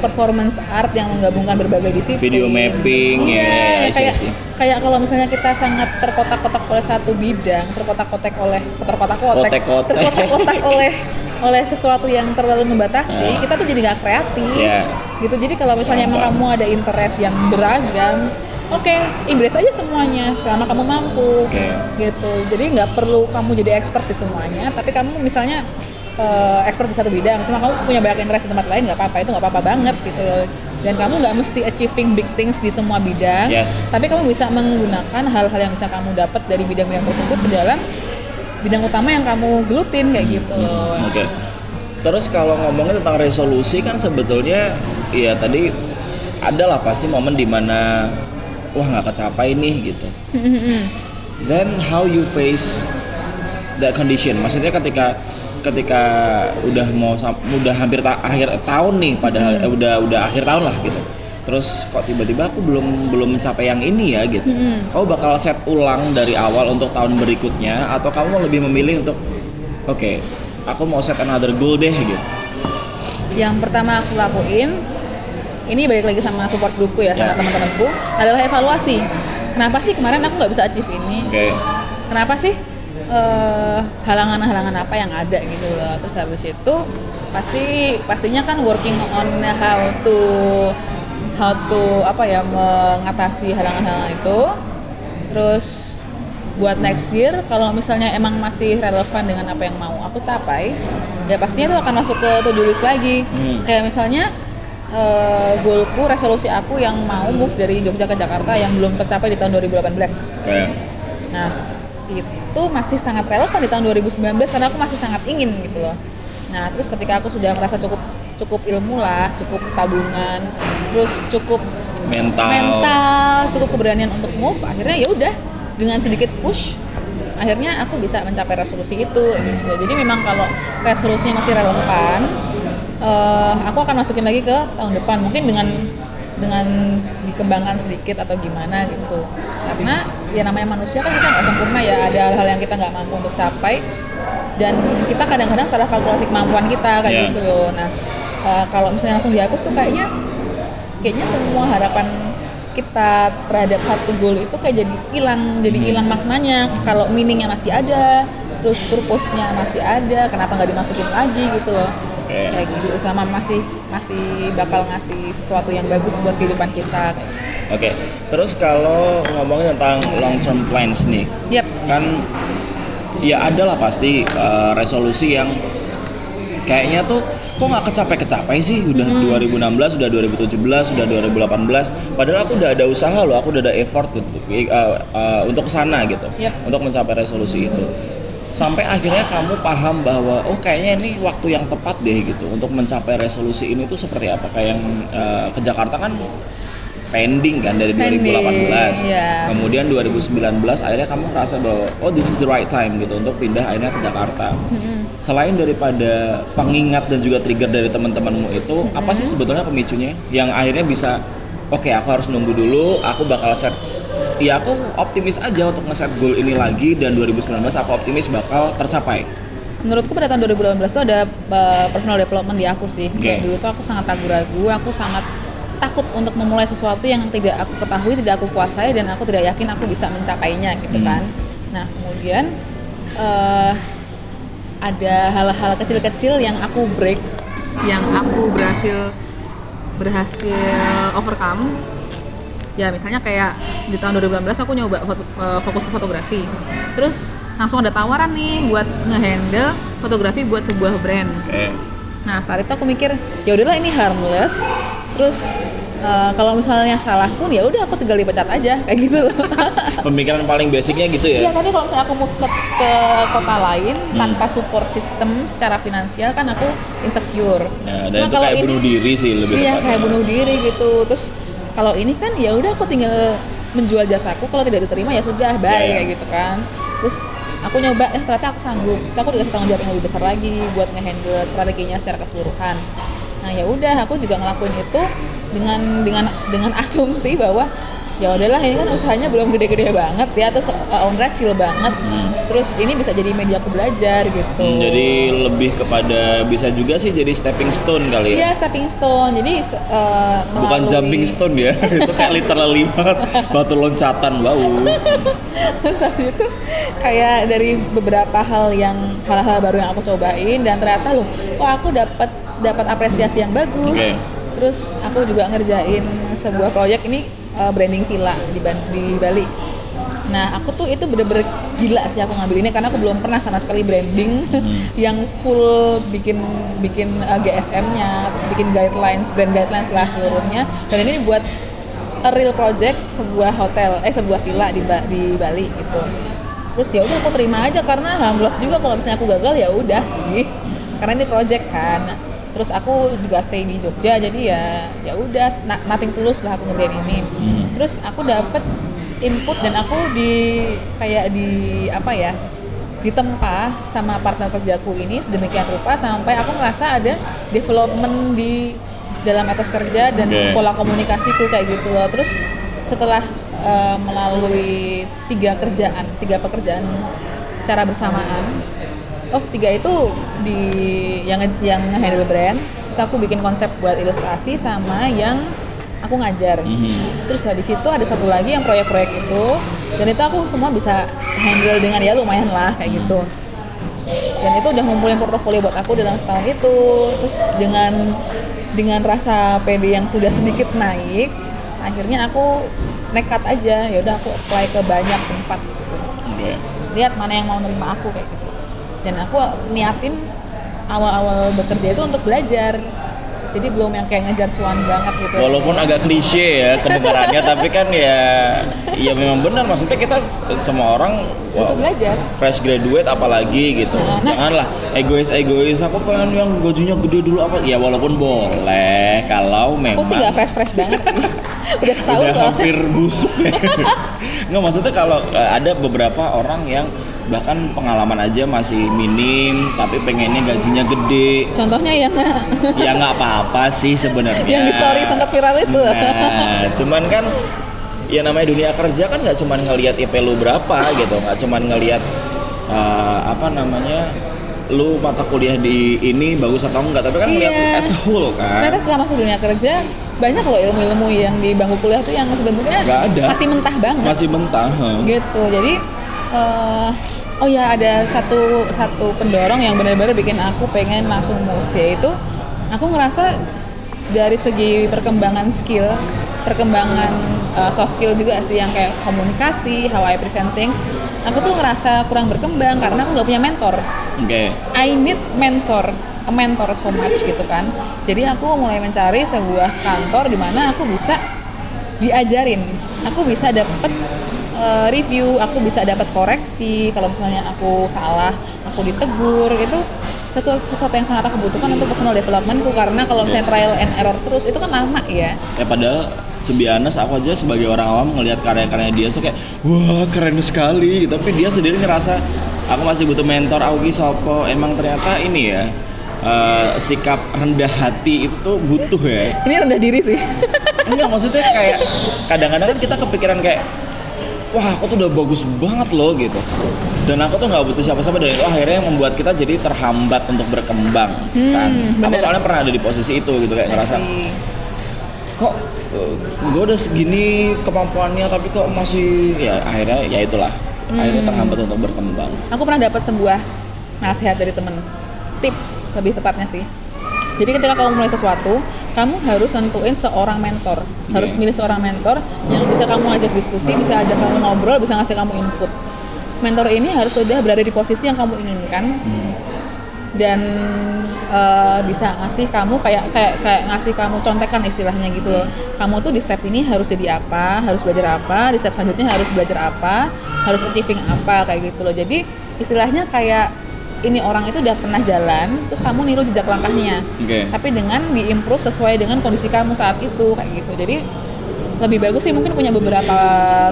performance art yang menggabungkan berbagai disiplin. Video mapping, iya ya, ya, see, kayak kayak kalau misalnya kita sangat terkotak-kotak oleh satu bidang terkotak-kotak oleh terkotak-kotak terkotak-kotak oleh oleh sesuatu yang terlalu membatasi kita tuh jadi nggak kreatif. Iya. gitu jadi kalau misalnya emang kamu ada interest yang beragam oke embrace aja semuanya selama kamu mampu Oke. gitu jadi nggak perlu kamu jadi expert di semuanya tapi kamu misalnya eh, expert di satu bidang cuma kamu punya banyak interest di tempat lain nggak apa-apa itu nggak apa-apa banget gitu loh dan kamu nggak mesti achieving big things di semua bidang Yes. tapi kamu bisa menggunakan hal-hal yang bisa kamu dapat dari bidang-bidang tersebut ke dalam bidang utama yang kamu gelutin kayak gitu loh Oke. Terus kalau ngomongin tentang resolusi kan sebetulnya ya tadi ada lah pasti momen di mana wah nggak kecapai nih gitu. Then how you face that condition? Maksudnya ketika ketika udah mau udah hampir ta- akhir tahun nih padahal eh, udah udah akhir tahun lah gitu. Terus kok tiba-tiba aku belum belum mencapai yang ini ya gitu. Kamu bakal set ulang dari awal untuk tahun berikutnya atau kamu lebih memilih untuk oke, aku mau set another goal deh gitu. yang pertama aku lakuin ini balik lagi sama support grupku ya sama Ya. teman-temanku adalah evaluasi kenapa sih kemarin aku nggak bisa achieve ini Oke. kenapa sih eh, halangan-halangan apa yang ada gitu loh terus habis itu pasti pastinya kan working on how to how to apa ya mengatasi halangan-halangan itu terus buat next year kalau misalnya emang masih relevan dengan apa yang mau aku capai ya pastinya itu akan masuk ke to do list lagi Hmm. kayak misalnya eh, goalku resolusi aku yang mau move dari Jogja ke Jakarta yang belum tercapai di tahun 2018 Oke. Nah, itu masih sangat relevan di tahun 2019 karena aku masih sangat ingin gitu loh. Nah, terus ketika aku sudah merasa cukup cukup ilmu lah, cukup tabungan, terus cukup mental mental, cukup keberanian untuk move, akhirnya ya udah dengan sedikit push akhirnya aku bisa mencapai resolusi itu gitu. Jadi memang kalau resolusinya masih relevan, uh, aku akan masukin lagi ke tahun depan. Mungkin dengan dengan dikembangkan sedikit atau gimana gitu. Karena ya namanya manusia kan kita nggak sempurna ya. Ada hal-hal yang kita nggak mampu untuk capai dan kita kadang-kadang salah kalkulasi kemampuan kita kayak yeah. gitu loh. Nah uh, kalau misalnya langsung dihapus tuh kayaknya kayaknya semua harapan kita terhadap satu goal itu kayak jadi hilang jadi hmm. hilang maknanya kalau meaningnya masih ada terus purpose-nya masih ada kenapa nggak dimasukin lagi gitu loh okay. kayak gitu selama masih masih bakal ngasih sesuatu yang bagus buat kehidupan kita Oke, okay. terus kalau ngomongin tentang long term plans nih, yep. kan ya ada lah pasti uh, resolusi yang kayaknya tuh kok nggak kecapai-kecapai sih udah hmm. 2016 udah 2017 udah 2018 padahal aku udah ada usaha loh aku udah ada effort gitu, uh, uh, untuk ke sana gitu yep. untuk mencapai resolusi itu sampai akhirnya kamu paham bahwa oh kayaknya ini waktu yang tepat deh gitu untuk mencapai resolusi ini tuh seperti apa kayak yang uh, ke Jakarta kan pending kan dari pending, 2018. Yeah. Kemudian 2019 akhirnya kamu merasa bahwa oh this is the right time gitu untuk pindah akhirnya ke Jakarta. Mm-hmm. Selain daripada pengingat dan juga trigger dari teman-temanmu itu, mm-hmm. apa sih sebetulnya pemicunya yang akhirnya bisa oke okay, aku harus nunggu dulu, aku bakal set ya aku optimis aja untuk nge-set goal ini lagi dan 2019 aku optimis bakal tercapai menurutku pada tahun 2018 itu ada uh, personal development di aku sih. Okay. Kayak dulu tuh aku sangat ragu-ragu, aku sangat takut untuk memulai sesuatu yang tidak aku ketahui, tidak aku kuasai dan aku tidak yakin aku bisa mencapainya gitu hmm. kan. Nah kemudian uh, ada hal-hal kecil-kecil yang aku break, yang aku berhasil berhasil overcome. Ya misalnya kayak di tahun 2018 aku nyoba foto, uh, fokus ke fotografi. Terus langsung ada tawaran nih buat ngehandle fotografi buat sebuah brand. Eh. Nah saat itu aku mikir ya udahlah ini harmless terus uh, kalau misalnya salah pun ya udah aku tinggal dipecat aja kayak gitu loh pemikiran paling basicnya gitu ya iya tapi kalau misalnya aku move ke, ke kota lain hmm. tanpa support sistem secara finansial kan aku insecure ya, dan Cuma itu kalau kayak ini, bunuh diri sih lebih iya kayak bunuh diri gitu terus kalau ini kan ya udah aku tinggal menjual jasaku kalau tidak diterima ya sudah bye yeah, yeah. kayak gitu kan terus aku nyoba eh ternyata aku sanggup terus aku dikasih tanggung jawab yang lebih besar lagi buat ngehandle strateginya secara keseluruhan nah ya udah aku juga ngelakuin itu dengan dengan dengan asumsi bahwa ya udahlah ini kan usahanya belum gede-gede banget ya terus uh, on chill banget hmm. Terus ini bisa jadi media aku belajar gitu. Hmm, jadi lebih kepada bisa juga sih jadi stepping stone kali ya? Iya stepping stone. Jadi uh, bukan jumping stone ya itu kayak literally banget. Batu loncatan wow saat itu kayak dari beberapa hal yang hal-hal baru yang aku cobain dan ternyata loh kok aku dapat dapat apresiasi yang bagus. Okay. terus aku juga ngerjain sebuah proyek ini uh, branding villa di, di Bali nah aku tuh itu bener-bener gila sih aku ngambil ini karena aku belum pernah sama sekali branding hmm. yang full bikin bikin uh, eh, GSM-nya terus bikin guidelines brand guidelines lah seluruhnya. Dan ini buat a real project sebuah hotel eh sebuah villa di di Bali gitu. Terus ya udah aku terima aja karena alhamdulillah juga kalau misalnya aku gagal ya udah sih. Karena ini project kan terus aku juga stay di Jogja jadi ya ya udah nothing tulus lah aku ngerjain ini hmm. terus aku dapet input dan aku di kayak di apa ya ditempa sama partner kerjaku ini sedemikian rupa sampai aku ngerasa ada development di dalam etos kerja dan okay. pola komunikasiku kayak gitu loh terus setelah uh, melalui tiga kerjaan tiga pekerjaan secara bersamaan oh tiga itu di yang yang handle brand. Terus aku bikin konsep buat ilustrasi sama yang aku ngajar. Mm-hmm. terus habis itu ada satu lagi yang proyek-proyek itu. Dan itu aku semua bisa handle dengan ya lumayan lah kayak gitu. Dan itu udah ngumpulin portofolio buat aku dalam setahun itu. Terus dengan dengan rasa PD yang sudah sedikit naik akhirnya aku nekat aja. Ya udah aku apply ke banyak tempat gitu. Okay. lihat mana yang mau nerima aku kayak gitu dan aku niatin awal-awal bekerja itu untuk belajar jadi belum yang kayak ngejar cuan banget gitu Walaupun agak klise ya kedengarannya, tapi kan ya, ya memang benar. Maksudnya kita semua orang butuh wah, belajar fresh graduate apalagi gitu. Nah, nah. Janganlah egois-egois. Aku pengen yang gajinya gede dulu apa? Ya walaupun boleh kalau memang. aku sih nggak fresh fresh banget sih udah setahun udah hampir busuk ya. Nggak maksudnya kalau eh, ada beberapa orang yang bahkan pengalaman aja masih minim tapi pengennya gajinya gede. Contohnya yang ya nggak apa-apa sih sebenarnya. Yang di story sempat viral itu. Nah cuman kan ya namanya dunia kerja kan nggak cuman ngelihat IP lu berapa gitu. Nggak cuman ngelihat eh, apa namanya lu mata kuliah di ini bagus atau enggak tapi kan Iya. as a whole kan. Ternyata setelah masuk dunia kerja banyak loh ilmu-ilmu yang di bangku kuliah tuh yang sebenarnya Nggak ada. masih mentah banget. Masih mentah huh? gitu. Jadi eh, oh ya ada satu satu pendorong yang benar-benar bikin aku pengen langsung move yaitu aku ngerasa dari segi perkembangan skill perkembangan eh, soft skill juga sih yang kayak komunikasi how I present things aku tuh ngerasa kurang berkembang karena aku nggak punya mentor oke I need mentor, a mentor so much gitu kan. Jadi aku mulai mencari sebuah kantor di mana aku bisa diajarin, aku bisa dapet uh, review, aku bisa dapat koreksi kalau misalnya aku salah, aku ditegur itu sesuatu, sesuatu yang sangat aku butuhkan untuk personal development itu karena kalau misalnya trial and error terus itu kan lama ya. ya padahal to be honest, aku aja sebagai orang awam ngelihat karya-karya dia tuh kayak wah keren sekali tapi dia sendiri ngerasa aku masih butuh mentor aku ki sopo emang ternyata ini ya eh, sikap rendah hati itu tuh butuh ya Ini rendah diri sih. enggak maksudnya kayak kadang-kadang kan kita kepikiran kayak wah aku tuh udah bagus banget loh gitu. Dan aku tuh nggak butuh siapa-siapa dan itu akhirnya membuat kita jadi terhambat untuk berkembang kan. Aku bener. soalnya pernah ada di posisi itu gitu kayak ngerasa kok gue udah segini kemampuannya tapi kok masih ya akhirnya ya itulah. Akhirnya terhambat untuk berkembang. Aku pernah dapat sebuah nasihat dari temen, tips lebih tepatnya sih. Jadi ketika kamu mulai sesuatu, kamu harus tentuin seorang mentor. Harus milih seorang mentor yang bisa kamu ajak diskusi, bisa ajak kamu ngobrol, bisa ngasih kamu input. Mentor ini harus sudah berada di posisi yang kamu inginkan dan eh, bisa ngasih kamu kayak kayak kayak ngasih kamu contekan istilahnya gitu loh. Kamu tuh di step ini harus jadi apa, harus belajar apa, di step selanjutnya harus belajar apa, harus achieving apa kayak gitu loh. Jadi istilahnya kayak ini orang itu udah pernah jalan, terus kamu niru jejak langkahnya. Oke. Tapi dengan diimprove sesuai dengan kondisi kamu saat itu kayak gitu. Jadi lebih bagus sih mungkin punya beberapa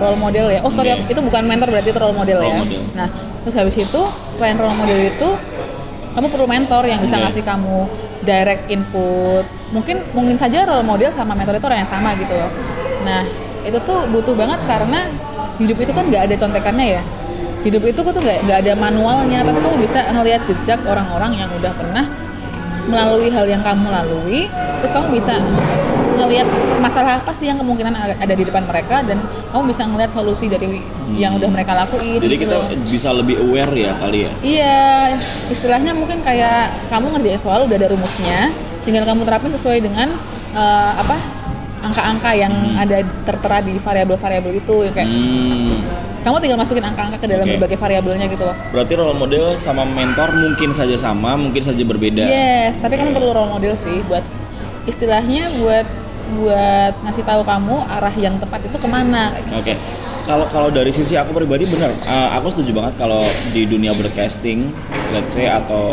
role model ya. Oh sorry, Oke. itu bukan mentor berarti itu role model Role ya. model. Nah, terus habis itu selain role model itu kamu perlu mentor yang bisa Oke. ngasih kamu direct input. Mungkin mungkin saja role model sama mentor itu orang yang sama gitu loh. Nah, itu tuh butuh banget karena hidup itu kan nggak ada contekannya ya. Hidup itu tuh nggak nggak ada manualnya, tapi kamu bisa ngelihat jejak orang-orang yang udah pernah melalui hal yang kamu lalui, terus kamu bisa ngelihat masalah apa sih yang kemungkinan ada di depan mereka dan kamu bisa ngelihat solusi dari yang udah mereka lakuin. jadi gitu kita bisa lebih aware ya kali ya? Iya, istilahnya mungkin kayak kamu ngerjain soal udah ada rumusnya, tinggal kamu terapin sesuai dengan eh, apa angka-angka yang ada tertera di variabel-variabel itu yang kayak hmm. kamu tinggal masukin angka-angka ke dalam Oke. berbagai variabelnya gitu loh. berarti role model sama mentor mungkin saja sama mungkin saja berbeda Yes, tapi kamu perlu role model sih buat istilahnya buat buat ngasih tahu kamu arah yang tepat itu ke mana. Oke. Kalau kalau dari sisi aku pribadi benar, eh, aku setuju banget kalau di dunia broadcasting, let's say atau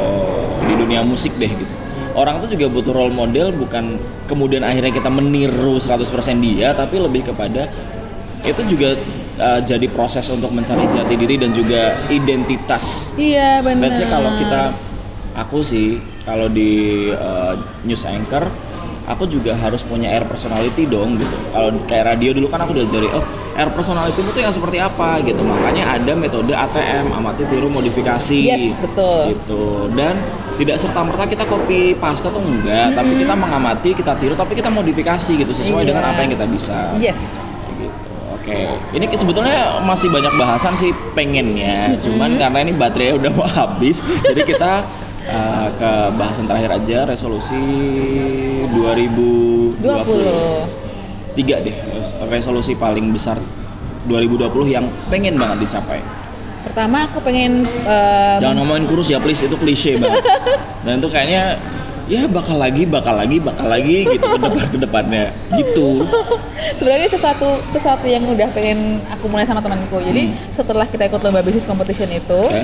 di dunia musik deh gitu. Orang tuh juga butuh role model bukan kemudian akhirnya kita meniru 100% dia, tapi lebih kepada itu juga eh, jadi proses untuk mencari jati diri dan juga identitas. Iya benar. Kalau kita aku sih kalau di uh, news anchor aku juga harus punya air personality dong gitu. Kalau kayak radio dulu kan aku diajari oh air personality itu yang seperti apa gitu. Makanya ada metode ATM amati tiru modifikasi. Yes, betul. Gitu. Dan tidak serta merta kita copy paste tuh enggak, tapi kita mengamati, kita tiru, tapi kita modifikasi gitu sesuai Iya. dengan apa yang kita bisa Yes. gitu. Oke, ini sebetulnya masih banyak bahasan sih pengennya, cuman karena ini baterainya udah mau habis, jadi kita uh, ke bahasan terakhir aja resolusi 2020. 20. Tiga deh, resolusi paling besar 2020 yang pengen banget dicapai. Pertama aku pengen em, Jangan ngomongin kurus ya please, itu klise banget. Dan itu kayaknya ya bakal lagi, bakal lagi, bakal lagi gitu ke depan ke depannya gitu. sebenarnya sesuatu sesuatu yang udah pengen aku mulai sama temanku jadi setelah kita ikut lomba bisnis competition itu Oke.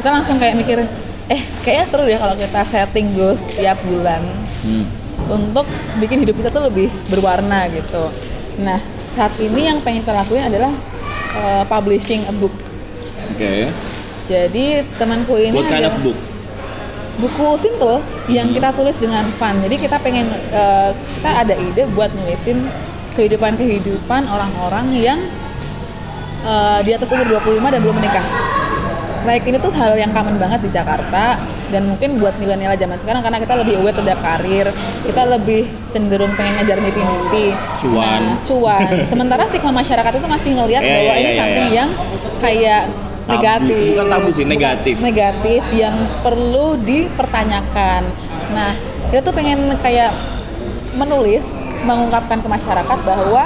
kita langsung kayak mikir eh kayaknya seru deh kalau kita setting goals tiap bulan Hmm. untuk bikin hidup kita tuh lebih berwarna gitu nah saat ini yang pengen kita lakuin adalah uh, publishing a book Oke. jadi temanku ini What kind of book? buku simple yang kita tulis dengan fun. Jadi kita pengen eh, kita ada ide buat nulisin kehidupan-kehidupan orang-orang yang eh, di atas umur 25 dan belum menikah. Like ini tuh hal yang common banget di Jakarta dan mungkin buat milenial zaman sekarang karena kita lebih aware terhadap karir, kita lebih cenderung pengen ngejar mimpi-mimpi. Cuan. Nah, cuan. Sementara stigma masyarakat itu masih ngelihat Iya, bahwa iya, ini iya, something iya. yang kayak Tabu. negatif. Bukan tabu sih, negatif. Negatif yang perlu dipertanyakan. Nah, kita tuh pengen kayak menulis, mengungkapkan ke masyarakat bahwa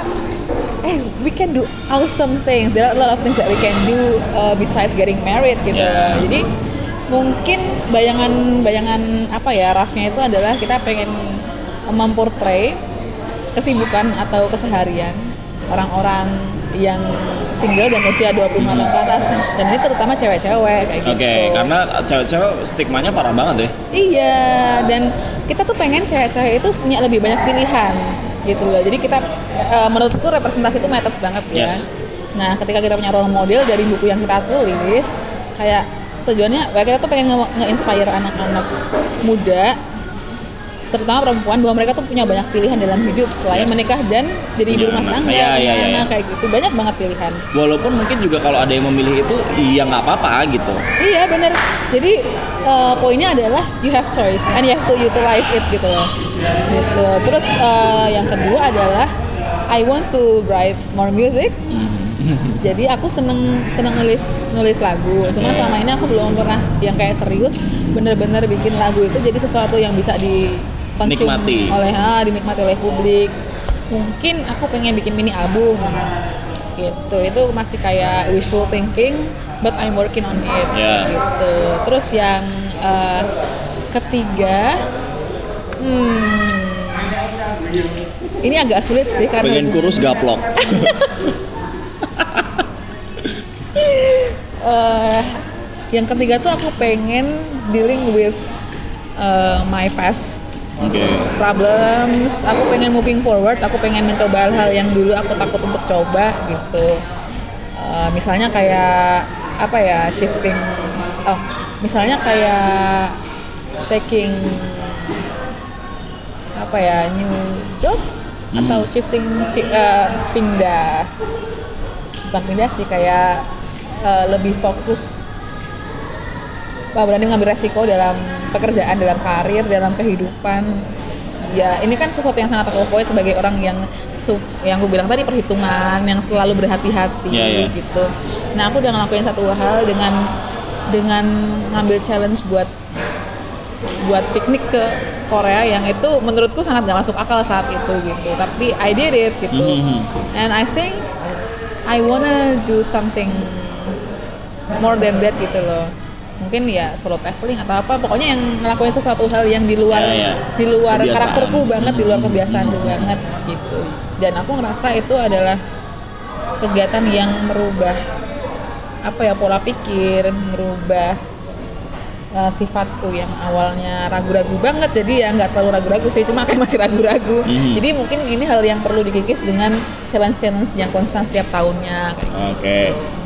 eh we can do awesome things. There are a lot of things that we can do uh, besides getting married gitu. Yeah. Jadi mungkin bayangan-bayangan apa ya rafnya itu adalah kita pengen memportray kesibukan atau keseharian orang-orang yang single dan usia 25 tahun ke atas dan ini terutama cewek-cewek kayak Oke, gitu. karena cewek-cewek stigmanya parah banget ya. Iya, dan kita tuh pengen cewek-cewek itu punya lebih banyak pilihan gitu loh. Jadi kita eh, menurutku representasi itu matters banget ya. Yes. Nah, ketika kita punya role model dari buku yang kita tulis, kayak tujuannya ya kita tuh pengen nge- nge-inspire anak-anak muda terutama perempuan bahwa mereka tuh punya banyak pilihan dalam hidup selain Yes. menikah dan jadi ibu rumah tangga, Iya, punya iya, iya, anak iya. kayak gitu banyak banget pilihan. Walaupun mungkin juga kalau ada yang memilih itu, iya nggak apa-apa gitu. Iya bener. Jadi eh, poinnya adalah you have choice and you have to utilize it gitu loh. Gitu. Terus eh, yang kedua adalah I want to write more music. Jadi aku seneng seneng nulis nulis lagu. Cuma selama ini aku belum pernah yang kayak serius bener-bener bikin lagu itu jadi sesuatu yang bisa Nikmati. oleh ah, dinikmati oleh publik. Mungkin aku pengen bikin mini album gitu. Itu masih kayak wishful thinking, but I'm working on it Ya. gitu. Terus yang eh, ketiga, hmm, ini agak sulit sih karena Pengen kurus gaplok. eh yang ketiga tuh aku pengen dealing with uh, my past Oke. problems aku pengen moving forward aku pengen mencoba hal-hal yang dulu aku takut untuk coba gitu. Eh, misalnya kayak apa ya shifting oh misalnya kayak taking apa ya new job atau shifting shi- eh, pindah. Bukan pindah sih kayak eh, lebih fokus berani ngambil resiko dalam pekerjaan, dalam karir, dalam kehidupan. Ya, ini kan sesuatu yang sangat aku sebagai orang yang su- yang gue bilang tadi perhitungan, yang selalu berhati-hati Iya, iya. gitu. Nah, aku udah ngelakuin satu hal dengan dengan ngambil challenge buat buat piknik ke Korea yang itu menurutku sangat gak masuk akal saat itu gitu. Tapi I did it gitu. Mhm. And I think I wanna do something more than that gitu loh mungkin ya solo traveling atau apa pokoknya yang ngelakuin sesuatu hal yang di luar Ya, ya. di luar Kebiasaan. karakterku banget di luar kebiasaanku banget gitu dan aku ngerasa itu adalah kegiatan yang merubah apa ya pola pikir merubah uh, sifatku yang awalnya ragu-ragu banget jadi ya nggak terlalu ragu-ragu sih cuma kayak masih ragu-ragu Mhm. jadi mungkin ini hal yang perlu dikikis dengan challenge-challenge yang konstan setiap tahunnya kayak Oke.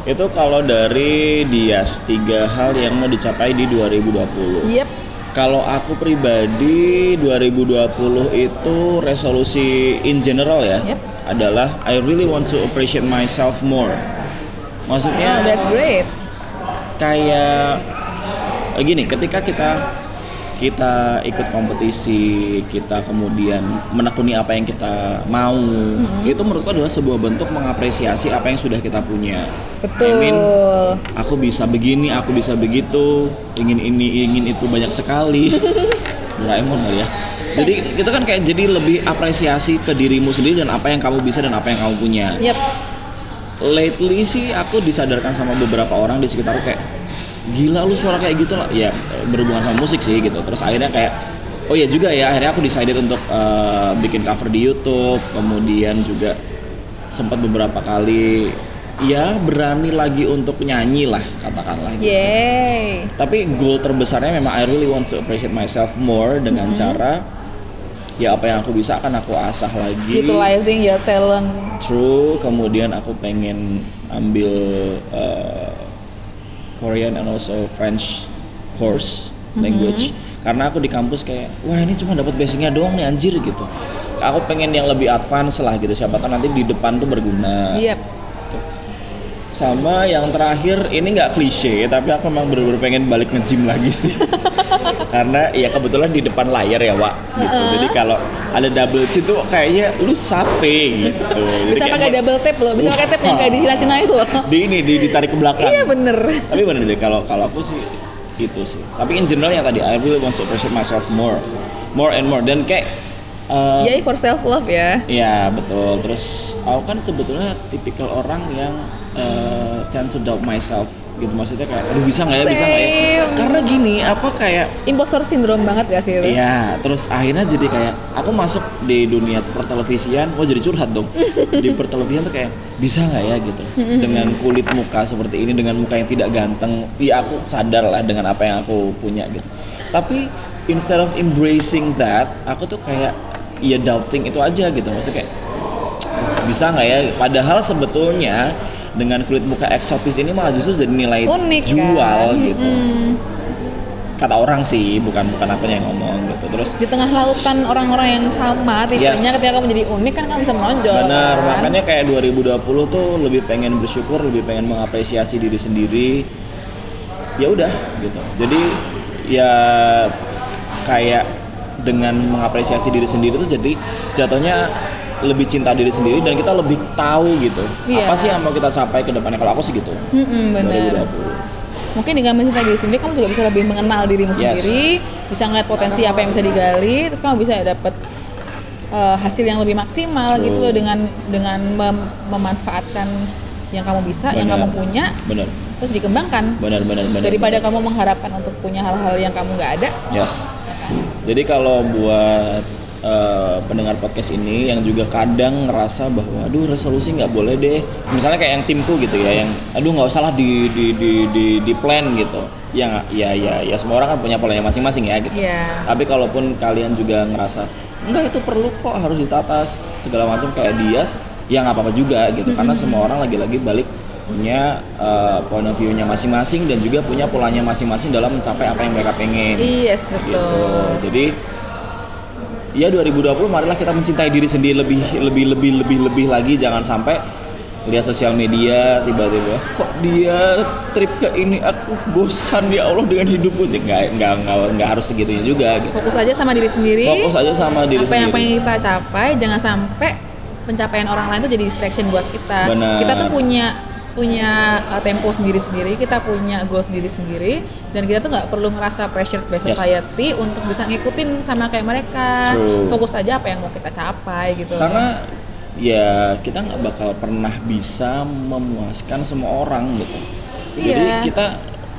Itu kalau dari Dias tiga hal yang mau dicapai di 2020. Yep. Kalau aku pribadi 2020 itu resolusi in general ya Yep. adalah I really want to appreciate myself more. Maksudnya Oh, that's great. kayak gini, ketika kita kita ikut kompetisi, kita kemudian menekuni apa yang kita mau, itu menurutku adalah sebuah bentuk mengapresiasi apa yang sudah kita punya. Betul. I mean, aku bisa begini, aku bisa begitu, ingin ini, ingin itu banyak sekali. Doraemon kali ya. Jadi itu kan kayak jadi lebih apresiasi ke dirimu sendiri dan apa yang kamu bisa dan apa yang kamu punya. Yep. Lately sih aku disadarkan sama beberapa orang di sekitarku kayak gila lu suara kayak gitu lah. Ya berhubungan sama musik sih gitu. Terus akhirnya kayak oh ya juga ya akhirnya aku decided untuk eh, bikin cover di YouTube kemudian juga sempat beberapa kali ya berani lagi untuk nyanyi lah katakanlah gitu. Yeay. tapi goal terbesarnya memang I really want to appreciate myself more dengan cara ya apa yang aku bisa akan aku asah lagi Utilizing your talent. True, kemudian aku pengen ambil uh, Korean and also French course language karena aku di kampus kayak wah ini cuma dapat basicnya doang nih anjir gitu. Aku pengen yang lebih advance lah gitu siapa tahu nanti di depan tuh berguna. Yep. Sama yang terakhir ini nggak klise tapi aku memang bener-bener pengen balik nge-gym lagi sih. karena ya kebetulan di depan layar ya Wak gitu. Jadi kalau ada double chin tuh kayaknya lu sape gitu. Jadi Bisa pakai double tape loh, bisa pakai tape yang kayak di Cina-Cina itu loh. di ini di ditarik ke belakang. Iya bener. Tapi bener deh kalau kalau aku sih itu sih. Tapi in general yang tadi I really want to appreciate myself more, more and more dan kayak uh, Yay for self love ya. ya betul. Terus aku kan sebetulnya tipikal orang yang tend to doubt myself gitu maksudnya kayak aduh bisa nggak ya bisa nggak ya karena gini apa kayak Impostor syndrome banget gak sih itu? Iya, terus akhirnya jadi kayak aku masuk di dunia pertelevisian, wah jadi curhat dong. di pertelevisian tuh kayak bisa nggak ya gitu, dengan kulit muka seperti ini, dengan muka yang tidak ganteng, ya aku sadar lah dengan apa yang aku punya gitu. Tapi instead of embracing that, aku tuh kayak ya doubting itu aja gitu, maksudnya kayak bisa nggak ya? Padahal sebetulnya dengan kulit muka eksotis ini malah justru jadi nilai Unik jual kan? gitu. Mm-mm. Kata orang sih, bukan bukan aku yang ngomong gitu. Terus Di tengah lautan orang-orang yang sama tipenya Yes. ketika kamu jadi unik kan kamu bisa menonjol Benar, kan? makanya kayak 2020 tuh lebih pengen bersyukur, lebih pengen mengapresiasi diri sendiri. Ya udah gitu. Jadi ya kayak dengan mengapresiasi diri sendiri tuh jadi jatuhnya lebih cinta diri sendiri dan kita lebih tahu gitu. Iya. Apa sih yang mau kita capai ke depannya kalau aku sih gitu. Mm-mm, bener 2020. mungkin dengan mencintai diri sendiri kamu juga bisa lebih mengenal dirimu Yes. sendiri bisa ngeliat potensi apa yang bisa digali terus kamu bisa dapat uh, hasil yang lebih maksimal True. gitu loh dengan dengan mem- memanfaatkan yang kamu bisa yang Benar. kamu punya Benar. terus dikembangkan Benar benar benar. daripada kamu mengharapkan untuk punya hal-hal yang kamu nggak ada Yes. Jadi kalau buat eh, pendengar podcast ini yang juga kadang ngerasa bahwa aduh resolusi nggak boleh deh. Misalnya kayak yang timku gitu ya, yang aduh nggak usah lah di di di di, di plan gitu. Ya ya ya ya semua orang kan punya polanya masing-masing ya gitu. Iya. Tapi kalaupun kalian juga ngerasa enggak itu perlu kok harus ditata segala macam kayak Dias, ya nggak apa-apa juga gitu. Karena semua orang lagi-lagi balik punya uh, point of view-nya masing-masing dan juga punya polanya masing-masing dalam mencapai apa yang mereka pengen yes gitu. betul Jadi ya 2020 marilah kita mencintai diri sendiri lebih lebih lebih lebih lebih lagi jangan sampai lihat sosial media tiba-tiba kok dia trip ke ini aku bosan ya Allah dengan hidupku nggak nggak nggak nggak harus segitunya juga gitu. fokus aja sama diri sendiri Fokus aja sama diri apa yang sendiri. pengen kita capai jangan sampai pencapaian orang lain itu jadi distraction buat kita Benar. kita tuh punya punya uh, tempo sendiri sendiri kita punya goal sendiri sendiri dan kita tuh nggak perlu ngerasa pressure by Yes. society untuk bisa ngikutin sama kayak mereka True. fokus aja apa yang mau kita capai gitu Karena ya kita nggak bakal pernah bisa memuaskan semua orang gitu. Jadi Iya. kita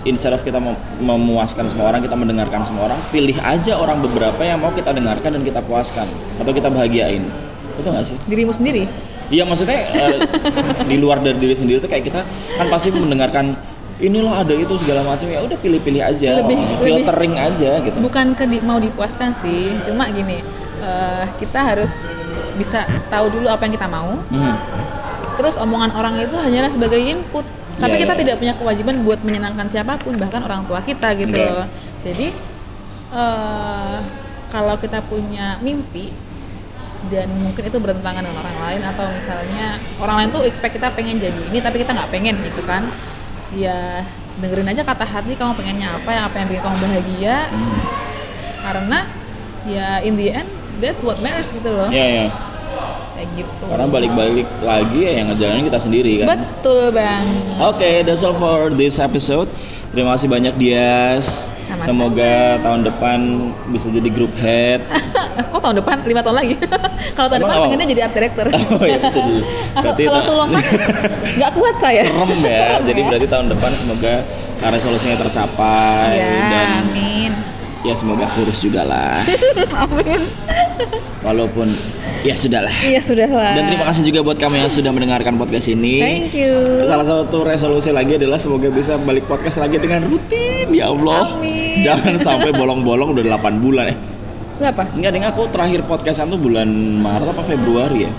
instead of kita mem- memuaskan semua orang, kita mendengarkan semua orang, pilih aja orang beberapa yang mau kita dengarkan dan kita puaskan atau kita bahagiain. Betul nggak sih? dirimu sendiri Iya maksudnya eh, di luar dari diri sendiri tuh kayak kita kan pasti mendengarkan ini loh ada itu segala macam ya udah pilih-pilih aja, Lebih- filtering aja gitu. bukan ke di- mau dipuaskan sih cuma gini eh, kita harus bisa tahu dulu apa yang kita mau Hmm. Terus omongan orang itu hanyalah sebagai input. Tapi Iya, kita iya. tidak punya kewajiban buat menyenangkan siapa pun, bahkan orang tua kita gitu. Loh. Jadi eh, kalau kita punya mimpi dan mungkin itu bertentangan dengan orang lain atau misalnya orang lain tuh expect kita pengen jadi ini tapi kita nggak pengen gitu kan ya dengerin aja kata hati kamu pengennya apa yang apa yang bikin kamu bahagia Hmm. karena ya in the end that's what matters gitu loh Iya ya. kayak gitu Karena balik-balik lagi ya yang ngejalanin kita sendiri kan. betul bang Oke, that's all for this episode. Terima kasih banyak Dias. Sama-sama. Semoga tahun depan bisa jadi group head. Kok tahun depan? Lima tahun lagi? Kalau tahun Emang depan pengennya jadi art director. Oh iya betul. Berarti kalau kan nggak kuat saya. serem ya. Serem jadi ya. berarti tahun depan semoga resolusinya tercapai Ya, dan amin. ya semoga kurus juga lah. Amin. Walaupun ya sudahlah. Iya sudah lah. Dan terima kasih juga buat kamu yang sudah mendengarkan podcast ini. Thank you. Salah satu resolusi lagi adalah semoga bisa balik podcast lagi dengan rutin ya Allah. Amin. Jangan sampai bolong-bolong udah 8 bulan ya. Berapa? Enggak ding aku terakhir podcastan tuh bulan Maret apa Februari ya?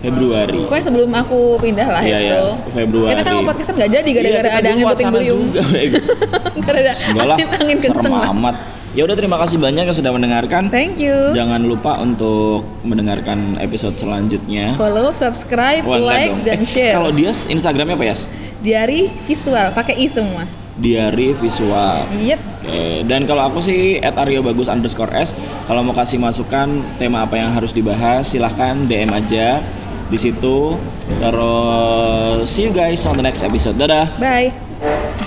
Februari. Pokoknya sebelum aku pindah lah Iya, itu. iya, Februari. Kita kan mau podcastan nggak jadi gara-gara Iya, ada angin puting beliung. juga. Gara-gara Enggak lah, angin, angin serem kenceng lah. amat. Ya udah terima kasih banyak yang sudah mendengarkan. Thank you. Jangan lupa untuk mendengarkan episode selanjutnya. Follow, subscribe, Wah, like, dong. dan Eh, share. Kalau dia Instagramnya apa ya? Diary visual, pakai i semua. Diary visual. Yep. Oke, dan kalau aku sih at Aryo Bagus underscore S. Kalau mau kasih masukan tema apa yang harus dibahas, silahkan DM aja di situ. Terus see you guys on the next episode. Dadah. Bye.